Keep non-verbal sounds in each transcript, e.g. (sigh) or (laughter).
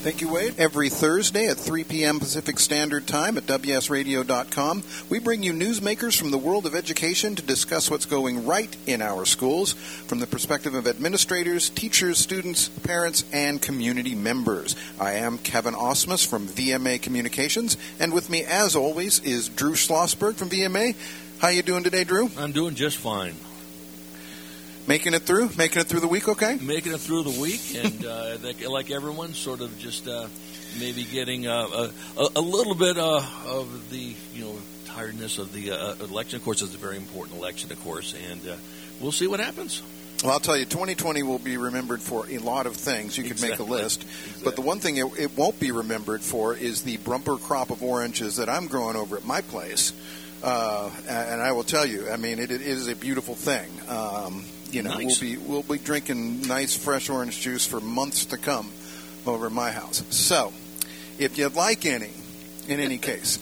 Thank you, Wade. Every Thursday at 3 p.m. Pacific Standard Time at WSRadio.com, we bring you newsmakers from the world of education to discuss what's going right in our schools from the perspective of administrators, teachers, students, parents, and community members. I am Kevin Osmus from VMA Communications, and with me, as always, is Drew Schlossberg from VMA. How are you doing today, Drew? I'm doing just fine. Making it through, making it through the week, okay? Making it through the week, and uh, (laughs) like everyone, sort of just uh, maybe getting uh, a, a, little bit uh, of the you know tiredness of the uh, election. Of course, it's a very important election, of course, and uh, we'll see what happens. Well, I'll tell you, 2020 will be remembered for a lot of things. You could exactly. make a list. Exactly. But the one thing it, it, won't be remembered for is the bumper crop of oranges that I'm growing over at my place. and I will tell you, I mean, it, it is a beautiful thing. Um, you know, nice. we'll be we'll be drinking nice fresh orange juice for months to come over at my house. So, if you'd like any, in any (laughs) case.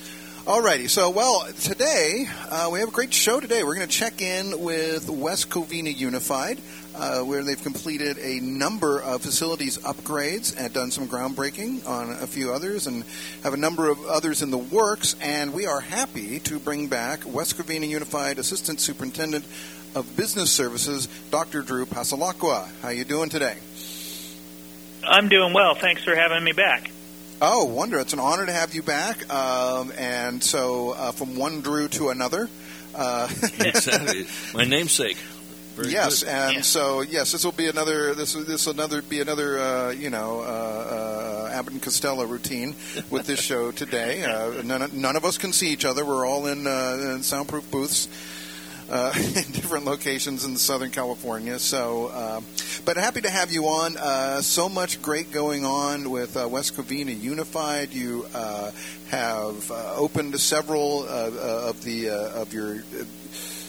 Alrighty, so well, today uh, we have a great show today. We're going to check in with West Covina Unified, uh, where they've completed a number of facilities upgrades and done some groundbreaking on a few others, and have a number of others in the works. And we are happy to bring back West Covina Unified Assistant Superintendent of Business Services, Dr. Drew Passalacqua. How you doing today? I'm doing well. Thanks for having me back. Oh, wonder! It's an honor to have you back. Um, and so, uh, from one Drew to another. Uh, (laughs) exactly. My namesake. Very yes, good. and Yeah. so yes, this will be another. This this will another be another. Uh, you know, uh, uh, Abbott and Costello routine with this (laughs) show today. Uh, none, none of us can see each other. We're all in, uh, in soundproof booths. Uh, (laughs) in different locations in Southern California. So, uh, but happy to have you on. Uh, so much great going on with uh, West Covina Unified. You uh, have uh, opened several of the of your.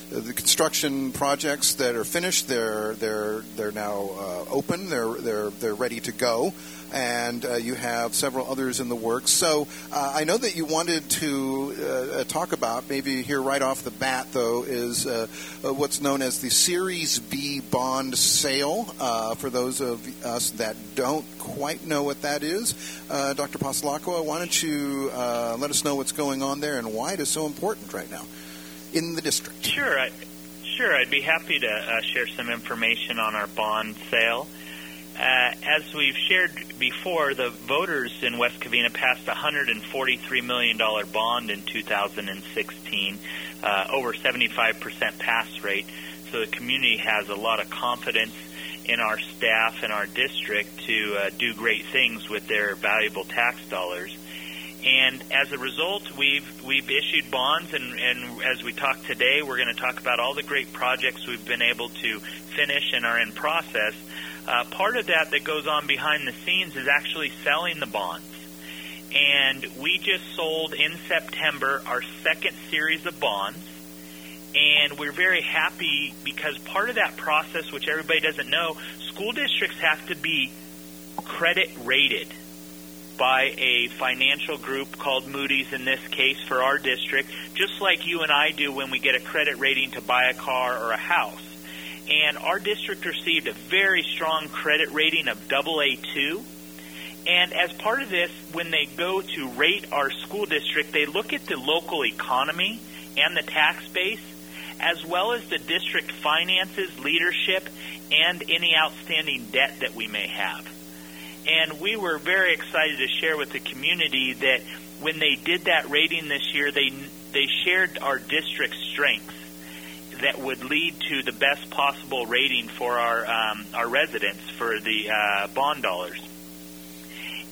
Uh, the construction projects that are finished, they're they're they're now uh, open. They're they're they're ready to go, and uh, you have several others in the works. So uh, I know that you wanted to uh, talk about maybe here right off the bat, though, is uh, uh, what's known as the Series B bond sale. Uh, for those of us that don't quite know what that is, uh, Dr. Passalacqua, why don't you uh, let us know what's going on there and why it is so important right now in the district? Sure, I, sure. I'd be happy to uh, share some information on our bond sale. Uh, as we've shared before, the voters in West Covina passed a $143 million bond in 2016, uh, over 75% pass rate. So the community has a lot of confidence in our staff and our district to uh, do great things with their valuable tax dollars. And as a result, we've we've issued bonds, and, and as we talk today, we're going to talk about all the great projects we've been able to finish and are in process. Uh, part of that that goes on behind the scenes is actually selling the bonds. And we just sold in September our second series of bonds. And we're very happy because part of that process, which everybody doesn't know, school districts have to be credit rated by a financial group called Moody's in this case for our district, just like you and I do when we get a credit rating to buy a car or a house. And our district received a very strong credit rating of AA2. And as part of this, when they go to rate our school district, they look at the local economy and the tax base, as well as the district finances, leadership, and any outstanding debt that we may have. And we were very excited to share with the community that when they did that rating this year, they they shared our district strengths that would lead to the best possible rating for our um, our residents for the uh, bond dollars.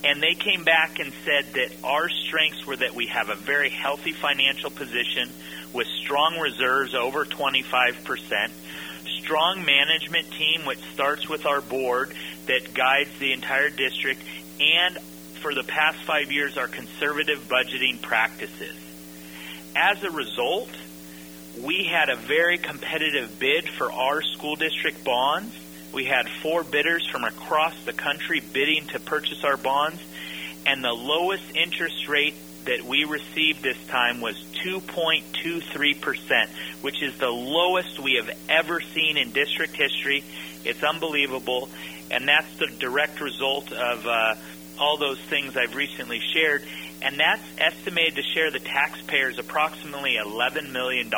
And they came back and said that our strengths were that we have a very healthy financial position with strong reserves over 25%, strong management team which starts with our board that guides the entire district, and for the past five years, our conservative budgeting practices. As a result, we had a very competitive bid for our school district bonds. We had four bidders from across the country bidding to purchase our bonds, and the lowest interest rate that we received this time was 2.23%, which is the lowest we have ever seen in district history. It's unbelievable, and that's the direct result of uh, all those things I've recently shared. And that's estimated to share the taxpayers approximately $11 million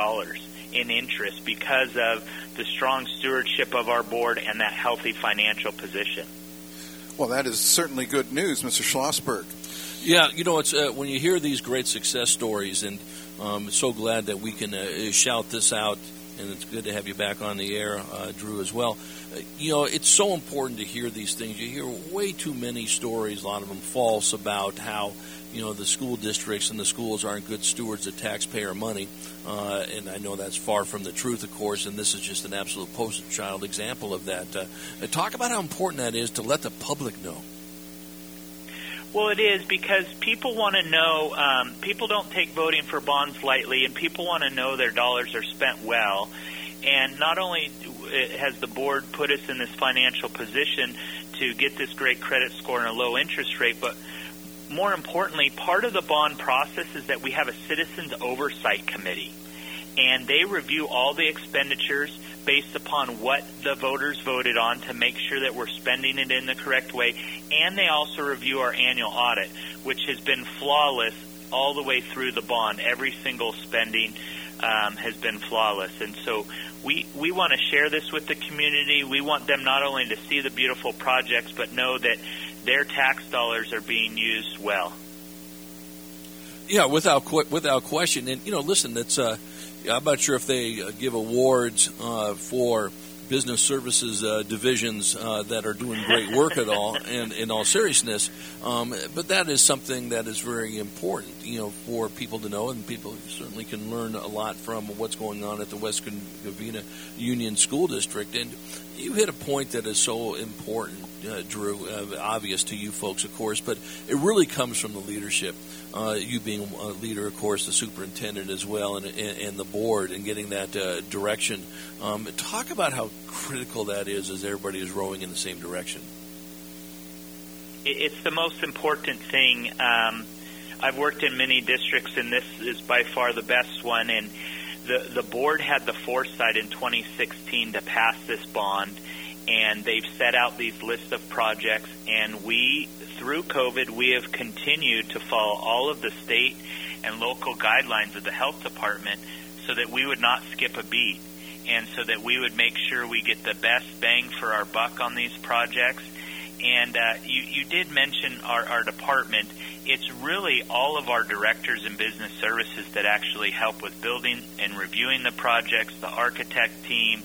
in interest because of the strong stewardship of our board and that healthy financial position. Well, that is certainly good news, Mr. Schlossberg. Yeah, you know, it's uh, when you hear these great success stories, and um, I'm so glad that we can uh, shout this out. And it's good to have you back on the air, uh, Drew, as well. Uh, you know, it's so important to hear these things. You hear way too many stories, a lot of them false, about how you know the school districts and the schools aren't good stewards of taxpayer money. Uh, and I know that's far from the truth, of course. And this is just an absolute poster child example of that. Uh, talk about how important that is to let the public know. Well, it is because people want to know. Um, people don't take voting for bonds lightly, and people want to know their dollars are spent well. And not only has the board put us in this financial position to get this great credit score and a low interest rate, but more importantly, part of the bond process is that we have a citizens oversight committee, and they review all the expenditures based upon what the voters voted on to make sure that we're spending it in the correct way. And they also review our annual audit, which has been flawless all the way through the bond. Every single spending um, has been flawless. And so we, we want to share this with the community. We want them not only to see the beautiful projects, but know that their tax dollars are being used well. Yeah, without without question. And you know, listen, that's uh, I'm not sure if they uh, give awards uh, for business services uh, divisions uh, that are doing great work at all, (laughs) and in all seriousness, um, but that is something that is very important, you know, for people to know, and people certainly can learn a lot from what's going on at the West Covina Union School District. And you hit a point that is so important, uh, Drew, uh, obvious to you folks, of course, but it really comes from the leadership. Uh, you being a leader, of course, the superintendent as well, and, and, and the board, and getting that uh, direction. Um, talk about how critical that is as everybody is rowing in the same direction. It's the most important thing. Um, I've worked in many districts, and this is by far the best one. And the the board had the foresight in 2016 to pass this bond, and they've set out these lists of projects. And we, through COVID, we have continued to follow all of the state and local guidelines of the health department, so that we would not skip a beat and so that we would make sure we get the best bang for our buck on these projects. And uh, you, you did mention our, our department. It's really all of our directors and business services that actually help with building and reviewing the projects, the architect team,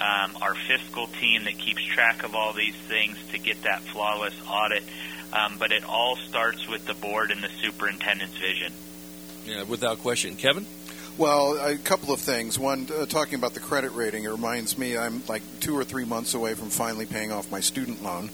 um, our fiscal team that keeps track of all these things to get that flawless audit. Um, but it all starts with the board and the superintendent's vision. Yeah, without question. Kevin? Well, a couple of things. One, uh, talking about the credit rating, it reminds me I'm like two or three months away from finally paying off my student loan.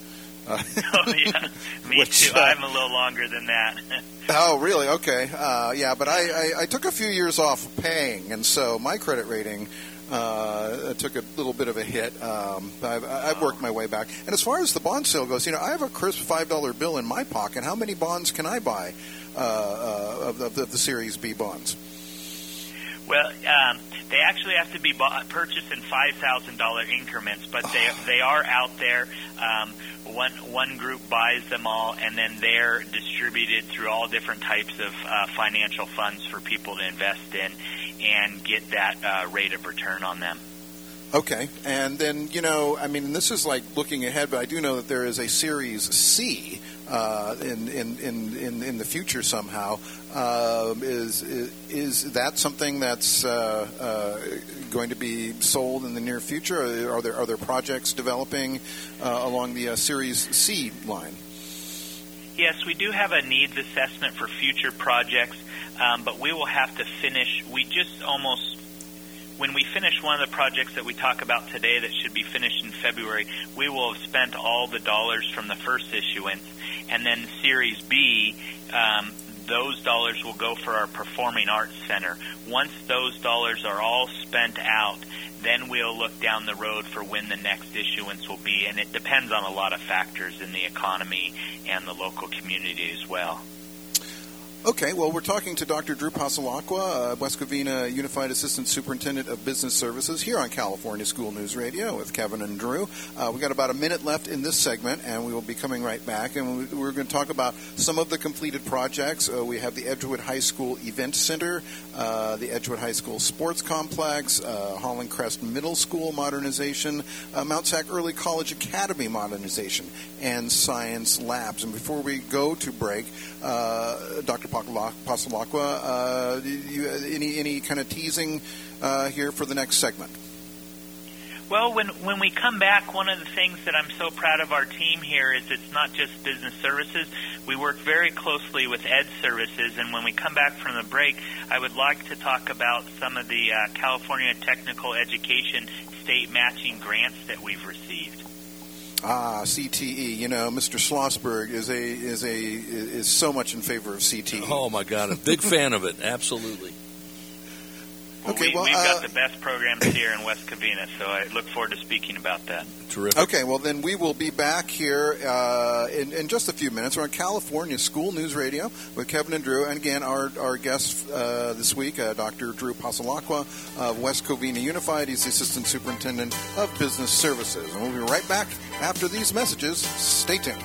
Uh, (laughs) oh yeah, (laughs) me which, too. Uh, I'm a little longer than that. (laughs) oh really? Okay. Uh, yeah, but I, I, I took a few years off paying, and so my credit rating uh, took a little bit of a hit. Um, I've, I've worked my way back. And as far as the bond sale goes, you know, I have a crisp five dollar bill in my pocket. How many bonds can I buy uh, uh, of, the, of the Series B bonds? Well, um, they actually have to be bought, purchased in five thousand dollar increments, but they they are out there. Um, one one group buys them all, and then they're distributed through all different types of uh, financial funds for people to invest in and get that uh, rate of return on them. Okay, and then you know, I mean, this is like looking ahead, but I do know that there is a Series C uh, in, in, in in the future somehow. Uh, is, is, that something that's uh, uh, going to be sold in the near future? Are there are there projects developing uh, along the uh, Series C line? Yes, we do have a needs assessment for future projects, um, but we will have to finish. We just almost when we finish one of the projects that we talk about today that should be finished in February, we will have spent all the dollars from the first issuance, and then Series B. Um, those dollars will go for our Performing Arts Center. Once those dollars are all spent out, then we'll look down the road for when the next issuance will be, and it depends on a lot of factors in the economy and the local community as well. Okay, well, we're talking to Dr. Drew Passalacqua, uh, West Covina Unified Assistant Superintendent of Business Services here on California School News Radio with Kevin and Drew. Uh, we got about a minute left in this segment, and we will be coming right back. And we're going to talk about some of the completed projects. Uh, we have the Edgewood High School Event Center, uh, the Edgewood High School Sports Complex, uh, Hollencrest Middle School modernization, uh, Mount Sac Early College Academy modernization, and science labs. And before we go to break, Dr. Passalacqua. Uh, you, any any kind of teasing uh, here for the next segment? Well, when when we come back, one of the things that I'm so proud of our team here is it's not just business services. We work very closely with ed services, and when we come back from the break, I would like to talk about some of the uh, California Technical Education state matching grants that we've received. Ah, CTE. You know, Mr. Schlossberg is a is a is so much in favor of CTE. Oh my God, a big fan of it. Absolutely. Well, okay, we, well, we've uh, got the best programs here in West Covina, so I look forward to speaking about that. Terrific. Okay, well then we will be back here uh, in, in, just a few minutes. We're on California School News Radio with Kevin and Drew, and again our our guest uh, this week, uh, Dr. Drew Passalacqua of West Covina Unified. He's the Assistant Superintendent of Business Services, and we'll be right back after these messages. Stay tuned.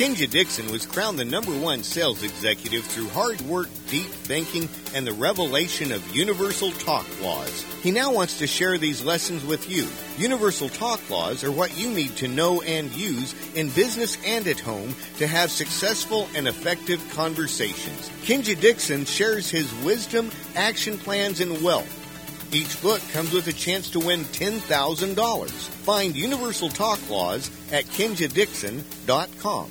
Kinja Dixon was crowned the number one sales executive through hard work, deep thinking, and the revelation of universal talk laws. He now wants to share these lessons with you. Universal talk laws are what you need to know and use in business and at home to have successful and effective conversations. Kinja Dixon shares his wisdom, action plans, and wealth. Each book comes with a chance to win $10,000. Find Universal Talk Laws at kinjadixon.com.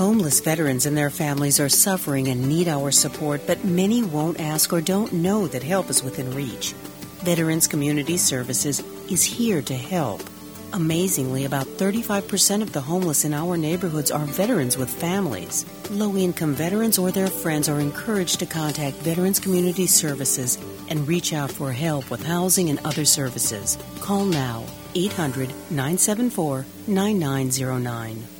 Homeless veterans and their families are suffering and need our support, but many won't ask or don't know that help is within reach. Veterans Community Services is here to help. Amazingly, about 35% of the homeless in our neighborhoods are veterans with families. Low income veterans or their friends are encouraged to contact Veterans Community Services and reach out for help with housing and other services. Call now 800 974 9909.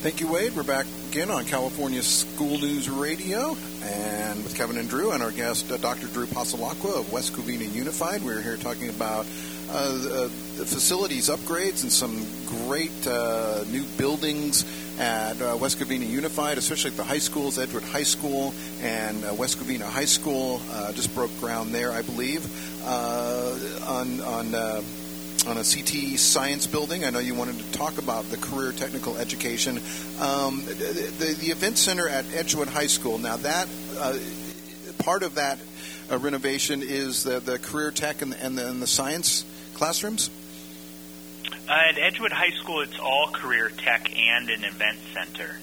Thank you, Wade. We're back again on California School News Radio and with Kevin and Drew and our guest, uh, Dr. Drew Passalacqua of West Covina Unified. We're here talking about uh, uh, the facilities upgrades and some great uh, new buildings at uh, West Covina Unified, especially at the high schools, Edgewood High School and uh, West Covina High School. just broke ground there, I believe, on on on a CTE science building. I know you wanted to talk about the career technical education. Um, the, the event center at Edgewood High School. Now that uh, part of that uh, renovation is the, the career tech and, and, the, and the science classrooms. Uh, at Edgewood High School, it's all career tech and an event center.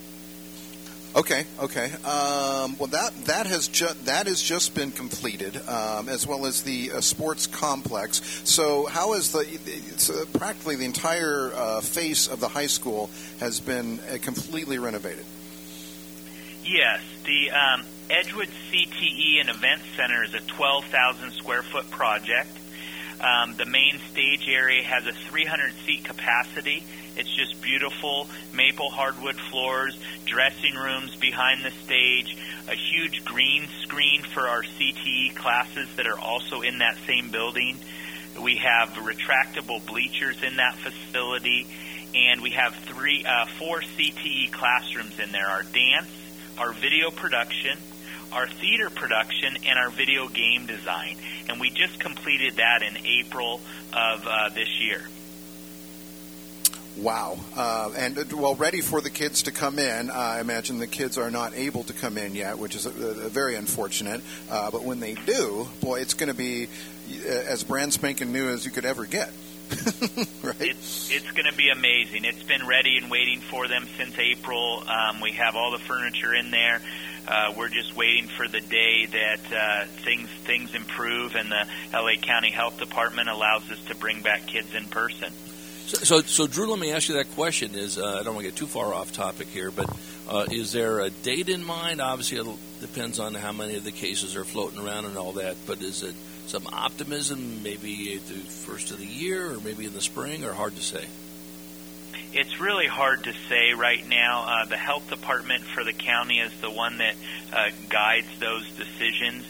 Okay, okay. Um, well, that that has just that has just been completed, um, as well as the uh, sports complex. So, how is the it's, uh, practically the entire uh, face of the high school has been uh, completely renovated? Yes, the um, Edgewood CTE and Event Center is a 12,000 square foot project. Um, the main stage area has a 300 seat capacity it's just beautiful maple hardwood floors, dressing rooms behind the stage, a huge green screen for our CTE classes that are also in that same building. We have retractable bleachers in that facility, and we have three, uh, four CTE classrooms in there: our dance, our video production, our theater production, and our video game design. And we just completed that in April of uh, this year. Wow. Uh, and, uh, well, ready for the kids to come in. Uh, I imagine the kids are not able to come in yet, which is a, a very unfortunate. Uh, but when they do, boy, it's going to be uh, as brand spanking new as you could ever get. (laughs) right? It's, it's going to be amazing. It's been ready and waiting for them since April. Um, we have all the furniture in there. Uh, we're just waiting for the day that uh, things things improve and the LA County Health Department allows us to bring back kids in person. So, so, so, Drew, let me ask you that question. Is uh, I don't want to get too far off topic here, but uh, is there a date in mind? Obviously, it depends on how many of the cases are floating around and all that. But is it some optimism, maybe at the first of the year, or maybe in the spring, or hard to say? It's really hard to say right now. Uh, the health department for the county is the one that uh, guides those decisions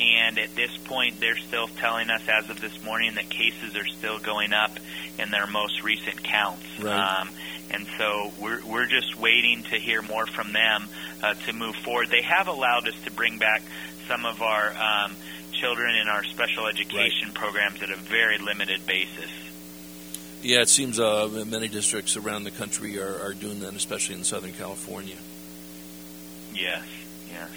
and at this point, they're still telling us as of this morning that cases are still going up in their most recent counts. Right. Um, and so we're we're just waiting to hear more from them uh, to move forward. They have allowed us to bring back some of our um, children in our special education right. programs at a very limited basis. Yeah, it seems uh, many districts around the country are, are doing that, especially in Southern California. Yes, yes.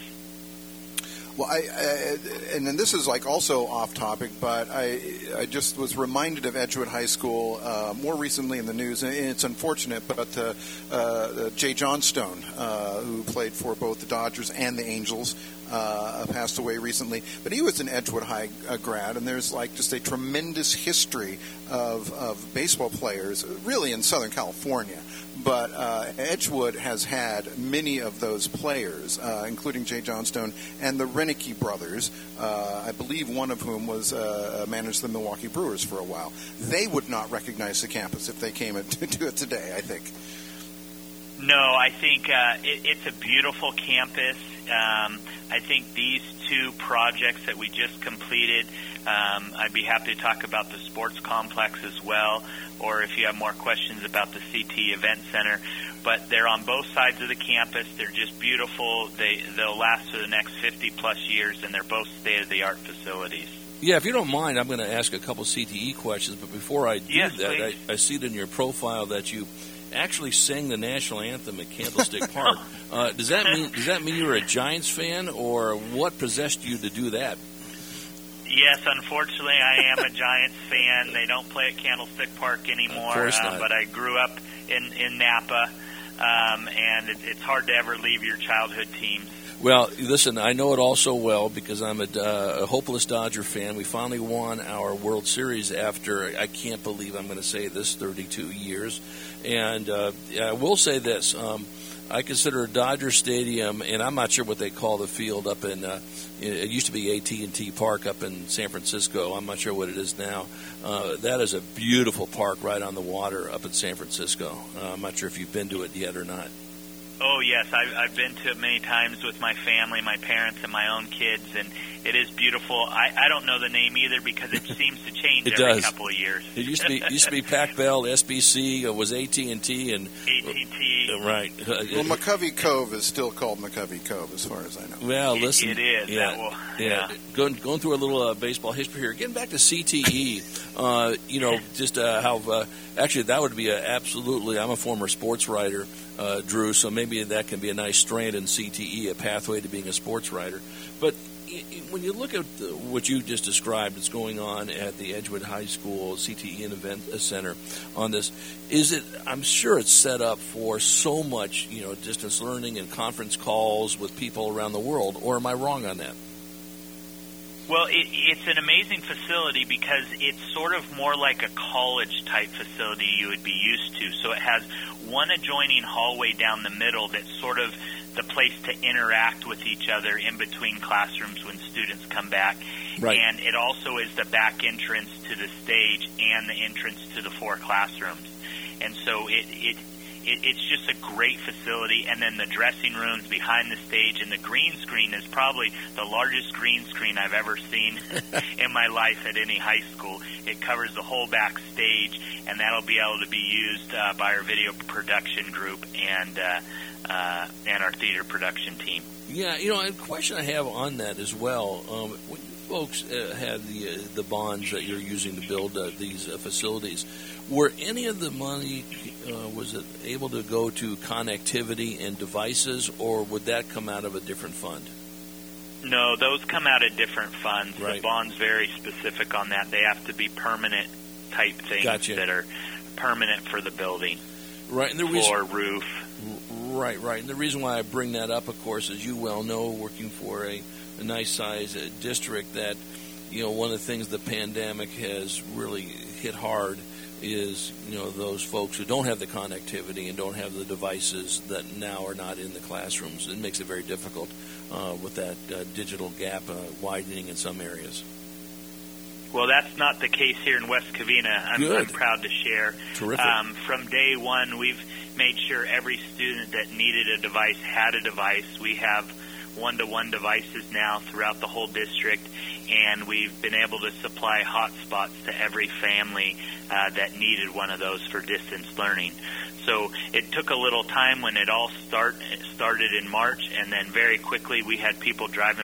Well, I, I, and then this is like also off topic, but I I just was reminded of Edgewood High School uh, more recently in the news, and it's unfortunate, but uh, uh, Jay Johnstone, uh, who played for both the Dodgers and the Angels, uh, passed away recently. But he was an Edgewood High uh, grad, and there's like just a tremendous history of, of baseball players, really in Southern California. But uh, Edgewood has had many of those players, uh, including Jay Johnstone and the Roenicke brothers. Uh, I believe one of whom was uh, managed the Milwaukee Brewers for a while. They would not recognize the campus if they came (laughs) to it today. I think. No, I think uh, it, it's a beautiful campus. Um, I think these two projects that we just completed, um, I'd be happy to talk about the sports complex as well, or if you have more questions about the CT Event Center. But they're on both sides of the campus. They're just beautiful. They they'll last for the next 50 plus years, and they're both state of the art facilities. Yeah, if you don't mind, I'm going to ask a couple CTE questions. But before I do yes, that, I, I see it in your profile that you actually sang the national anthem at Candlestick (laughs) Park. Uh, does that mean does that mean you were a Giants fan, or what possessed you to do that? Yes, unfortunately, I am a Giants fan. They don't play at Candlestick Park anymore, uh, but I grew up in in Napa, um, and it, it's hard to ever leave your childhood teams. Well, listen, I know it all so well because I'm a, uh, a hopeless Dodger fan. We finally won our World Series after, I can't believe I'm going to say this, 32 years. And uh, I will say this. Um, I consider Dodger Stadium, and I'm not sure what they call the field up in. Uh, it used to be AT&T Park up in San Francisco. I'm not sure what it is now. Uh, that is a beautiful park right on the water up in San Francisco. Uh, I'm not sure if you've been to it yet or not. Oh yes, I've, I've been to it many times with my family, my parents, and my own kids, and it is beautiful. I, I don't know the name either because it (laughs) seems to change it every does. couple of years. It used to be it used to be Pac Bell, SBC, uh, was AT and T, and AT&T. uh, right. Uh, Well, McCovey Cove is still called McCovey Cove, as far as I know. Well, It- listen, it is. Yeah, That will- yeah. yeah. Going going through a little uh, baseball history here. Getting back to CTE, (laughs) uh, you know, just uh, how uh, actually that would be a, absolutely. I'm a former sports writer, uh, Drew, so maybe that can be a nice strand in CTE, a pathway to being a sports writer. But when you look at the, what you just described, that's going on at the Edgewood High School CTE and Event Center on this, is it? I'm sure it's set up for so much, you know, distance learning and conference calls with people around the world. Or am I wrong on that? Well, it, it's an amazing facility because it's sort of more like a college type facility you would be used to. So it has one adjoining hallway down the middle that's sort of the place to interact with each other in between classrooms when students come back. Right. And it also is the back entrance to the stage and the entrance to the four classrooms. And so it, it it, it's just a great facility. And then the dressing rooms behind the stage and the green screen is probably the largest green screen I've ever seen (laughs) in my life at any high school. It covers the whole backstage, and that'll be able to be used uh, by our video production group and uh, uh, and our theater production team. Yeah, you know, a question I have on that as well. Um, folks uh, had the uh, the bonds that you're using to build uh, these uh, facilities, were any of the money uh, was it able to go to connectivity and devices, or would that come out of a different fund? No, those come out of different funds. Right. The bond's very specific on that. They have to be permanent type things Gotcha. that are permanent for the building. Right, and the Floor, reason, roof. right, right, and the reason why I bring that up, of course, as you well know, working for a, a nice size uh, district, that you know one of the things the pandemic has really hit hard is you know those folks who don't have the connectivity and don't have the devices that now are not in the classrooms. It makes it very difficult uh, with that uh, digital gap uh, widening in some areas. Well, that's not the case here in West Covina. I'm. I'm proud to share. Terrific. Um, from day one, we've made sure every student that needed a device had a device. We have one-to-one devices now throughout the whole district, and we've been able to supply hotspots to every family uh, that needed one of those for distance learning. So it took a little time when it all start started in March, and then very quickly we had people driving